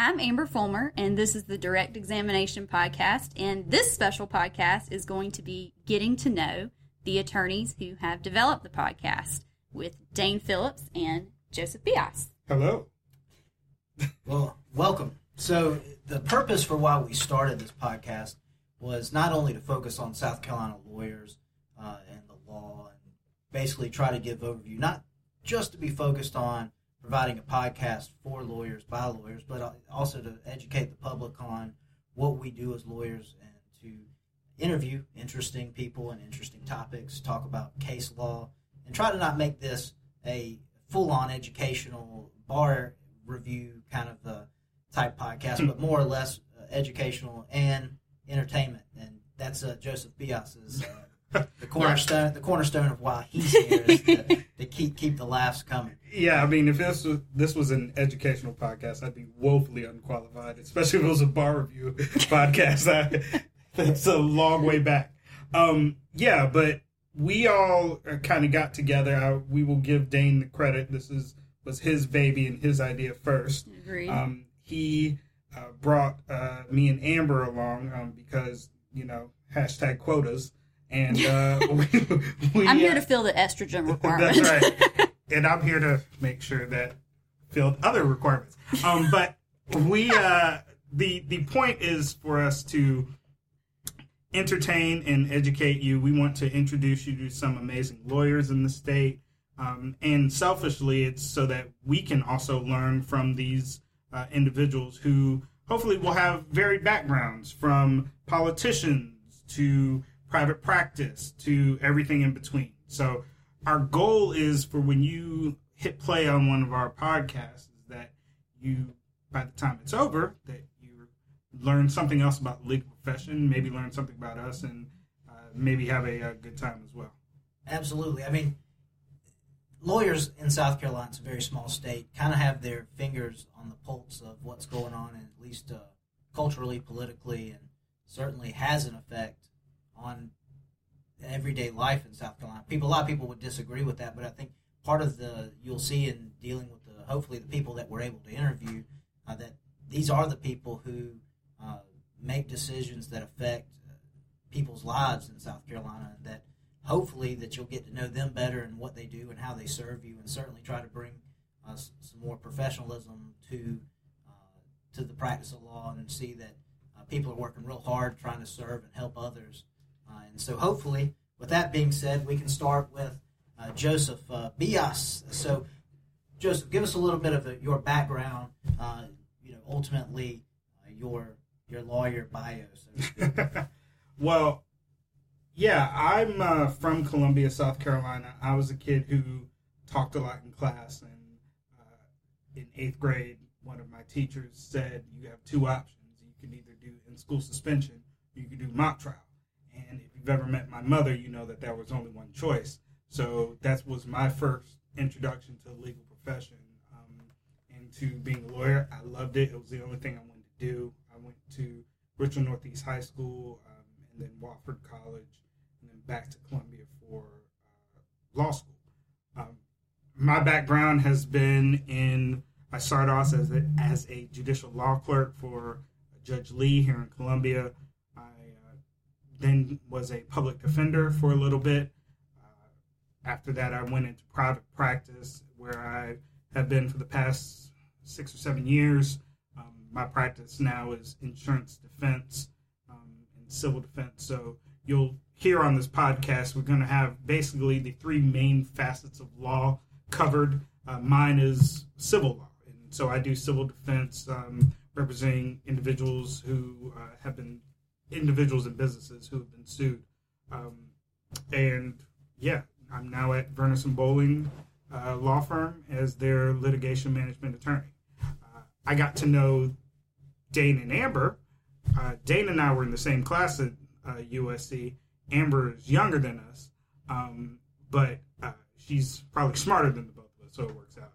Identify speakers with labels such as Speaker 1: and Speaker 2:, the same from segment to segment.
Speaker 1: I'm Amber Fulmer, and this is the Direct Examination Podcast. And this special podcast is going to be getting to know the attorneys who have developed the podcast with Dane Phillips and Joseph Bias.
Speaker 2: Hello.
Speaker 3: Well, welcome. So, the purpose for why we started this podcast was not only to focus on South Carolina lawyers uh, and the law, and basically try to give overview, not just to be focused on providing a podcast for lawyers by lawyers, but also to educate the public on what we do as lawyers and to interview interesting people and interesting topics, talk about case law, and try to not make this a full-on educational bar review kind of uh, type podcast, but more or less uh, educational and entertainment. And that's uh, Joseph Bias's uh, the cornerstone. The cornerstone of why he's here is to, to keep keep the laughs coming.
Speaker 2: Yeah, I mean, if this was this was an educational podcast, I'd be woefully unqualified, especially if it was a bar review podcast. I, that's a long way back. Um, yeah, but we all kind of got together. I, we will give Dane the credit. This is was his baby and his idea first.
Speaker 1: Agreed.
Speaker 2: Um, he uh, brought uh, me and Amber along um, because you know hashtag quotas, and uh, we, we,
Speaker 1: I'm here
Speaker 2: uh,
Speaker 1: to fill the estrogen requirement.
Speaker 2: That's right. and I'm here to make sure that filled other requirements. Um, but we uh, the the point is for us to entertain and educate you. We want to introduce you to some amazing lawyers in the state. Um, and selfishly, it's so that we can also learn from these uh, individuals who hopefully will have varied backgrounds from politicians to private practice to everything in between. So, our goal is for when you hit play on one of our podcasts, is that you, by the time it's over, that you learn something else about the legal profession, maybe learn something about us, and uh, maybe have a, a good time as well.
Speaker 3: Absolutely. I mean, lawyers in South Carolina, it's a very small state, kind of have their fingers on the pulse of what's going on, and at least uh, culturally, politically, and certainly has an effect on everyday life in South Carolina. People, a lot of people would disagree with that, but I think part of the you'll see in dealing with the hopefully the people that we're able to interview uh, that these are the people who uh, make decisions that affect uh, people's lives in South Carolina. That hopefully that you'll get to know them better and what they do and how they serve you, and certainly try to bring uh, some more professionalism to uh, to the practice of law and see that uh, people are working real hard trying to serve and help others. Uh, and so, hopefully, with that being said, we can start with uh, Joseph uh, Bias. So, Joseph, give us a little bit of your background. you know, ultimately, your your lawyer bio. So
Speaker 2: well, yeah, I'm uh, from Columbia, South Carolina. I was a kid who talked a lot in class, and uh, in eighth grade, one of my teachers said you have two options. You can either do in school suspension, you can do mock trial. You've ever met my mother, you know that there was only one choice. So that was my first introduction to the legal profession um, and to being a lawyer. I loved it. It was the only thing I wanted to do. I went to Richland Northeast High School um, and then Wofford College and then back to Columbia for uh, law school. Um, my background has been in, I started off as a, as a judicial law clerk for Judge Lee here in Columbia. Then was a public defender for a little bit. Uh, after that, I went into private practice where I have been for the past six or seven years. Um, my practice now is insurance defense um, and civil defense. So you'll hear on this podcast, we're going to have basically the three main facets of law covered. Uh, mine is civil law, and so I do civil defense, um, representing individuals who uh, have been individuals and businesses who have been sued. Um, and yeah, I'm now at Vernis and Bowling uh, Law Firm as their litigation management attorney. Uh, I got to know Dane and Amber. Uh, Dane and I were in the same class at USC. Amber is younger than us, um, but uh, she's probably smarter than the both of us, so it works out.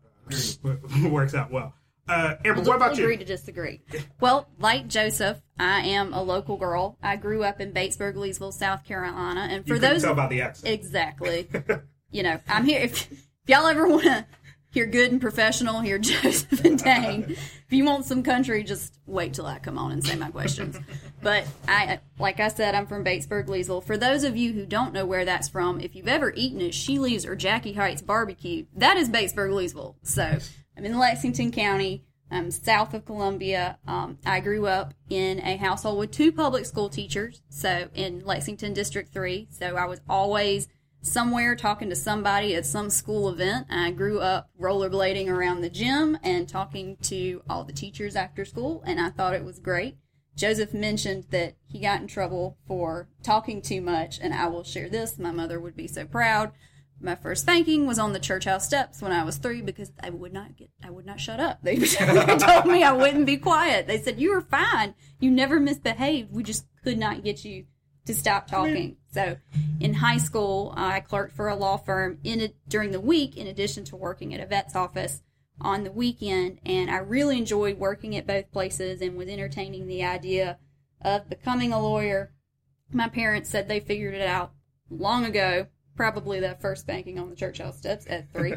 Speaker 2: Uh, works out well. Uh, Amber, what about
Speaker 1: agree
Speaker 2: you?
Speaker 1: to disagree. Well, like Joseph, I am a local girl. I grew up in Batesburg, Leesville, South Carolina, and for
Speaker 2: you
Speaker 1: those
Speaker 2: tell by the accent.
Speaker 1: exactly, you know, I'm here. If, if y'all ever want to You're good and professional. hear Joseph and Dane. If you want some country, just wait till I come on and say my questions. But I, like I said, I'm from Batesburg, Leesville. For those of you who don't know where that's from, if you've ever eaten at Shealy's or Jackie Hite's Barbecue, that is Batesburg, Leesville. So I'm in Lexington County. I'm south of Columbia. Um, I grew up in a household with two public school teachers, so in Lexington District 3. So I was always somewhere talking to somebody at some school event. I grew up rollerblading around the gym and talking to all the teachers after school, and I thought it was great. Joseph mentioned that he got in trouble for talking too much, and I will share this. My mother would be so proud. My first spanking was on the church house steps when I was three because I would not get, I would not shut up. They told me I wouldn't be quiet. They said, You were fine. You never misbehaved. We just could not get you to stop talking. So, in high school, I clerked for a law firm in a, during the week, in addition to working at a vet's office on the weekend. And I really enjoyed working at both places and was entertaining the idea of becoming a lawyer. My parents said they figured it out long ago, probably that first banking on the church house steps at three.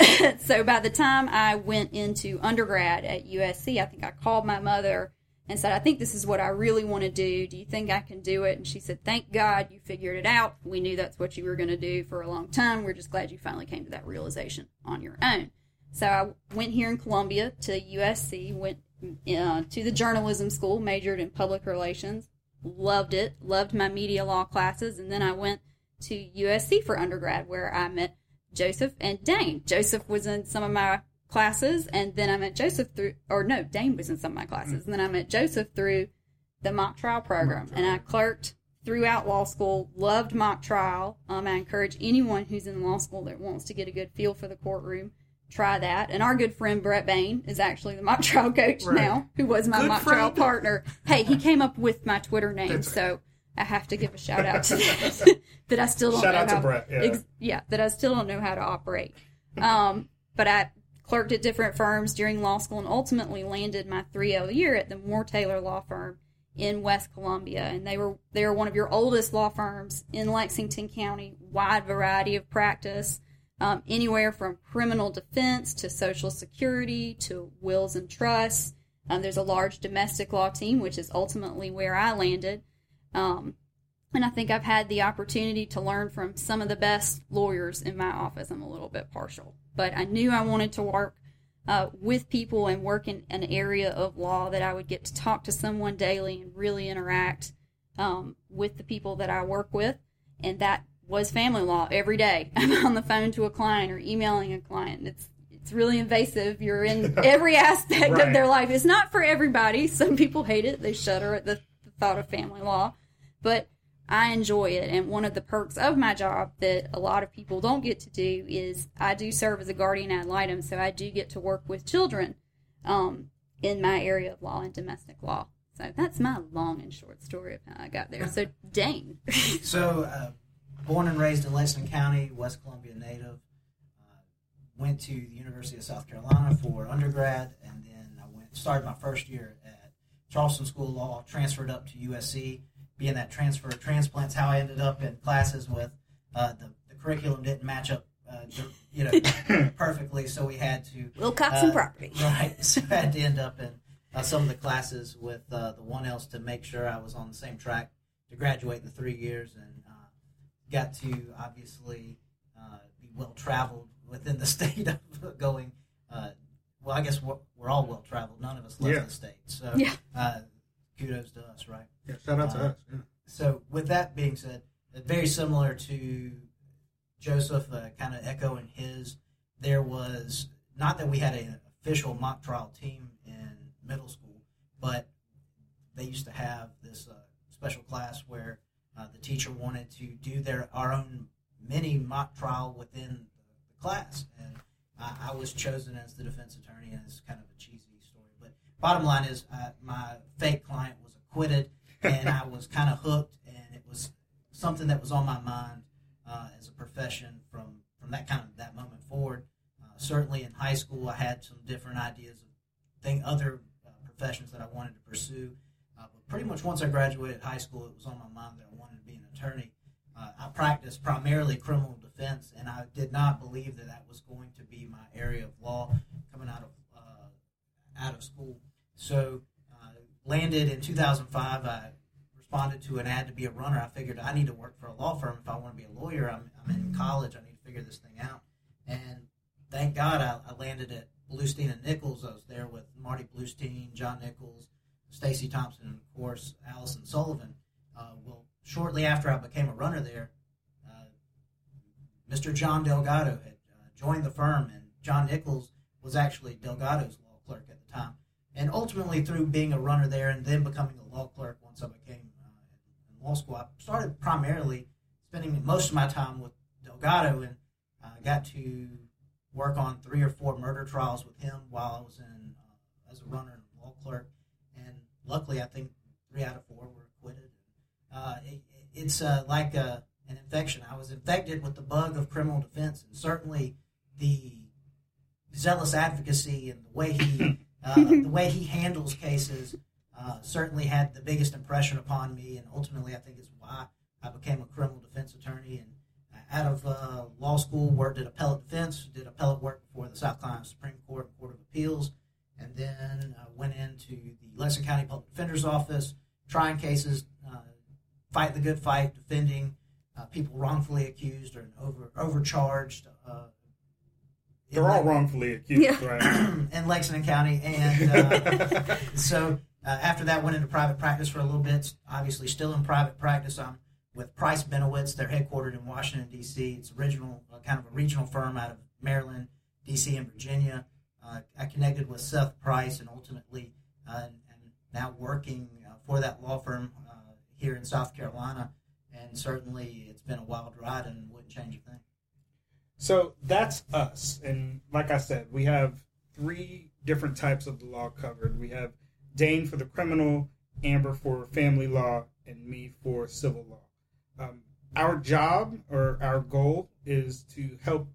Speaker 1: so by the time I went into undergrad at USC, I think I called my mother and said, I think this is what I really want to do. Do you think I can do it? And she said, Thank God you figured it out. We knew that's what you were going to do for a long time. We're just glad you finally came to that realization on your own. So I went here in Columbia to USC, went uh, to the journalism school, majored in public relations, loved it, loved my media law classes, and then I went to USC for undergrad where I met Joseph and Dane. Joseph was in some of my classes, and then I met Joseph through, or no, Dane was in some of my classes, and then I met Joseph through the mock trial program,
Speaker 2: Mock
Speaker 1: and I clerked throughout law school. Loved mock trial. Um, I encourage anyone who's in law school that wants to get a good feel for the courtroom. Try that. And our good friend Brett Bain is actually the mock trial coach
Speaker 2: Right.
Speaker 1: now, who was my
Speaker 2: Good
Speaker 1: mock trial partner. Hey, he came up with my Twitter name, so I have to give a shout out to that. that I still don't
Speaker 2: Shout
Speaker 1: know
Speaker 2: out to
Speaker 1: how,
Speaker 2: Brett, yeah.
Speaker 1: ex- yeah, that I still don't know how to operate. Um, but I clerked at different firms during law school and ultimately landed my 3L year at the Moore Taylor Law Firm in West Columbia. And they were they are one of your oldest law firms in Lexington County, wide variety of practice. Um, anywhere from criminal defense to social security to wills and trusts. Um, there's a large domestic law team, which is ultimately where I landed. Um, and I think I've had the opportunity to learn from some of the best lawyers in my office. I'm a little bit partial, but I knew I wanted to work uh, with people and work in an area of law that I would get to talk to someone daily and really interact um, with the people that I work with. And that was family law every day. I'm on the phone to a client or emailing a client. It's it's really invasive. You're in every aspect of their life. It's not for everybody. Some people hate it. They shudder at the, the thought of family law. But I enjoy it. And one of the perks of my job that a lot of people don't get to do is I do serve as a guardian ad litem, so I do get to work with children um, in my area of law and domestic law. So that's my long and short story of how I got there. So, Dane.
Speaker 3: So, uh, born and raised in Lexington County, West Columbia native. Uh, went to the University of South Carolina for undergrad, and then I went started my first year at Charleston School of Law. Transferred up to USC. Being that transfer transplants, how I ended up in classes with uh, the the curriculum didn't match up, uh, you know, perfectly. So we had to
Speaker 1: Wilcoxon
Speaker 3: uh,
Speaker 1: property.
Speaker 3: Right. So I had to end up in uh, some of the classes with uh, the one else to make sure I was on the same track to graduate in the three years and uh, got to obviously uh, be well traveled within the state of going. Uh, well, I guess we're, we're all well traveled. None of us left
Speaker 2: Yeah.
Speaker 3: the state. So
Speaker 1: Yeah.
Speaker 3: Kudos to us, right?
Speaker 2: Yeah, shout out to
Speaker 3: Uh,
Speaker 2: us. Yeah.
Speaker 3: So, with that being said, very similar to Joseph, uh, kind of echoing his, there was not that we had an official mock trial team in middle school, but they used to have this uh, special class where uh, the teacher wanted to do their our own mini mock trial within the class, and I, I was chosen as the defense attorney. And it's kind of a cheesy bottom line is my fake client was acquitted, and I was kind of hooked, and it was something that was on my mind uh, as a profession from from that kind of that moment forward. Uh, certainly in high school, I had some different ideas of thing other uh, professions that I wanted to pursue. Uh, but pretty much once I graduated high school, it was on my mind that I wanted to be an attorney. uh, I practiced primarily criminal defense, and I did not believe that that was going to be my area of law coming out of out of school. So, uh, landed in 2005. I responded to an ad to be a runner. I figured I need to work for a law firm if I want to be a lawyer. I'm, I'm in college. I need to figure this thing out. And thank God I, I landed at Bluestein and Nichols. I was there with Marty Bluestein, John Nichols, Stacy Thompson, and of course Allison Sullivan. Uh, well, shortly after I became a runner there, uh, Mr. John Delgado had uh, joined the firm, and John Nichols was actually Delgado's law clerk at the time. And ultimately, through being a runner there and then becoming a law clerk once I became uh, in law school, I started primarily spending most of my time with Delgado and I got to work on three or four murder trials with him while I was in uh, as a runner and law clerk. And luckily, I think three out of four were acquitted. Uh, it, it's uh, like a, an infection. I was infected with the bug of criminal defense, and certainly the zealous advocacy and the way he uh, the way he handles cases uh, certainly had the biggest impression upon me, and ultimately, I think is why I became a criminal defense attorney. And out of uh, law school, worked at appellate defense, did appellate work for the South Carolina Supreme Court and Court of Appeals, and then uh, went into the Lexington County Public Defender's Office, trying cases, uh, fight the good fight, defending uh, people wrongfully accused or over overcharged.
Speaker 2: They're all wrongfully accused,
Speaker 1: Yeah.
Speaker 2: right?
Speaker 3: in Lexington County, and uh, so uh, after that went into private practice for a little bit. Obviously, still in private practice. I'm with Price Benowitz. They're headquartered in Washington D.C. It's original, uh, kind of a regional firm out of Maryland, D.C., and Virginia. Uh, I connected with Seth Price, and ultimately, uh, and, and now working uh, for that law firm uh, here in South Carolina. And certainly, it's been a wild ride, and wouldn't change a thing.
Speaker 2: So that's us. And like I said, we have three different types of the law covered. We have Dane for the criminal, Amber for family law, and me for civil law. Um, our job or our goal is to help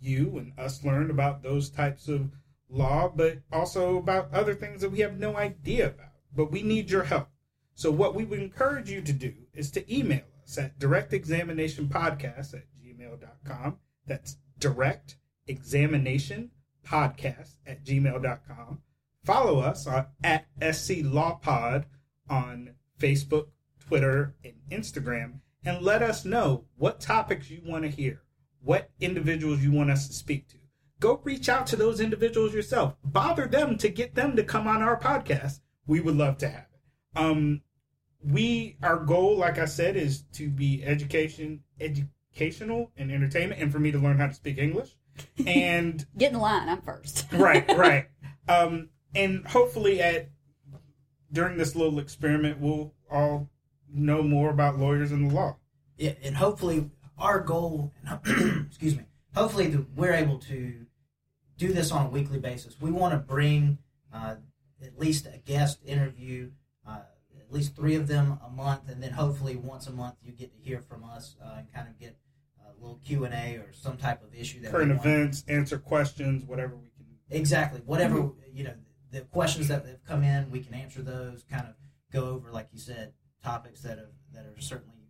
Speaker 2: you and us learn about those types of law, but also about other things that we have no idea about. But we need your help. So, what we would encourage you to do is to email us at directexaminationpodcast at gmail.com. That's direct examination podcast at gmail.com. Follow us on, at SC Law Pod on Facebook, Twitter, and Instagram, and let us know what topics you want to hear, what individuals you want us to speak to. Go reach out to those individuals yourself. Bother them to get them to come on our podcast. We would love to have it. Um, we our goal, like I said, is to be education, educational, and entertainment, and for me to learn how to speak English. And
Speaker 1: Get in line. I'm first.
Speaker 2: right, right. Um, and hopefully, at during this little experiment, we'll all know more about lawyers and the law.
Speaker 3: Yeah, and hopefully our goal, excuse me, hopefully that we're able to do this on a weekly basis. We want to bring uh, at least a guest interview, uh, at least three of them a month, and then hopefully once a month you get to hear from us uh, and kind of get a little Q and A or some type of issue that
Speaker 2: Current events, answer questions, whatever we can.
Speaker 3: Exactly. Whatever you know, the questions that have come in, we can answer those. Kind of go over, like you said, topics that are that are certainly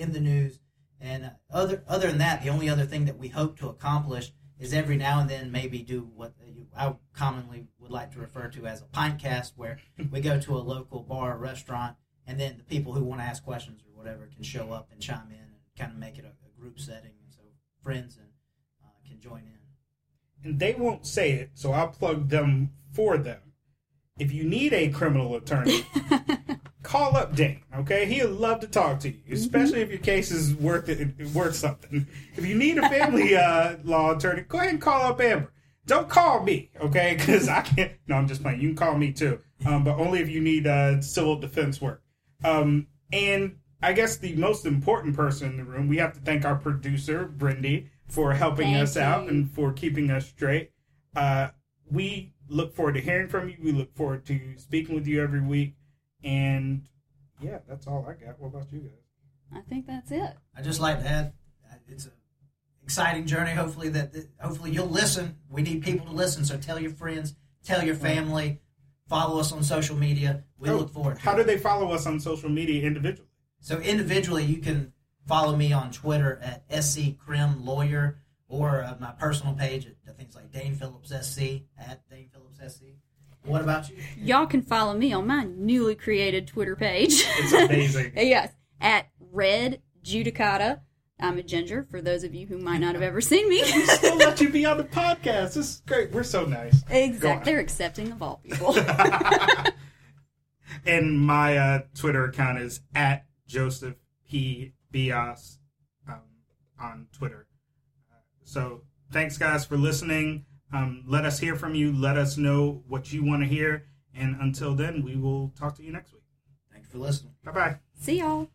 Speaker 3: in the news. And other other than that, the only other thing that we hope to accomplish is every now and then maybe do what you, I commonly would like to refer to as a pint cast, where we go to a local bar or restaurant, and then the people who want to ask questions or whatever can show up and chime in kind of make it a, a group setting, and so friends and uh, can join in.
Speaker 2: And they won't say it, so I'll plug them for them. If you need a criminal attorney, call up Dane. Okay, he'll love to talk to you, especially if your case is worth it, worth something. If you need a family uh, law attorney, go ahead and call up Amber. Don't call me, okay? Because I can't. No, I'm just playing. You can call me too, um, but only if you need uh, civil defense work. Um, and I guess the most important person in the room, we have to thank our producer, Brindy, for helping
Speaker 1: Thank
Speaker 2: us out and for keeping us straight. Uh, we look forward to hearing from you. We look forward to speaking with you every week. And yeah, that's all I got. What about you guys?
Speaker 1: I think that's it.
Speaker 3: I just like to add, uh, it's an exciting journey. Hopefully that, that hopefully you'll listen. We need people to listen, so tell your friends, tell your family, follow us on social media. We
Speaker 2: Oh,
Speaker 3: look forward. To
Speaker 2: How
Speaker 3: it.
Speaker 2: do they follow us on social media individually?
Speaker 3: So individually, you can follow me on Twitter at SC Crim Lawyer or uh, my personal page at things like Dane Phillips SC at Dane Phillips SC. What about you?
Speaker 1: Y'all can follow me on my newly created Twitter page.
Speaker 2: It's amazing.
Speaker 1: yes, at Red Judicata. I'm a ginger, for those of you who might not have ever seen me.
Speaker 2: we still let you be on the podcast. This is great. We're so nice.
Speaker 1: Exactly. They're accepting of all people.
Speaker 2: and my uh, Twitter account is at Joseph P. Bias um, on Twitter. Uh, so thanks, guys, for listening. Um, let us hear from you. Let us know what you want to hear. And until then, we will talk to you next week.
Speaker 3: Thanks for listening.
Speaker 2: Bye bye.
Speaker 1: See y'all.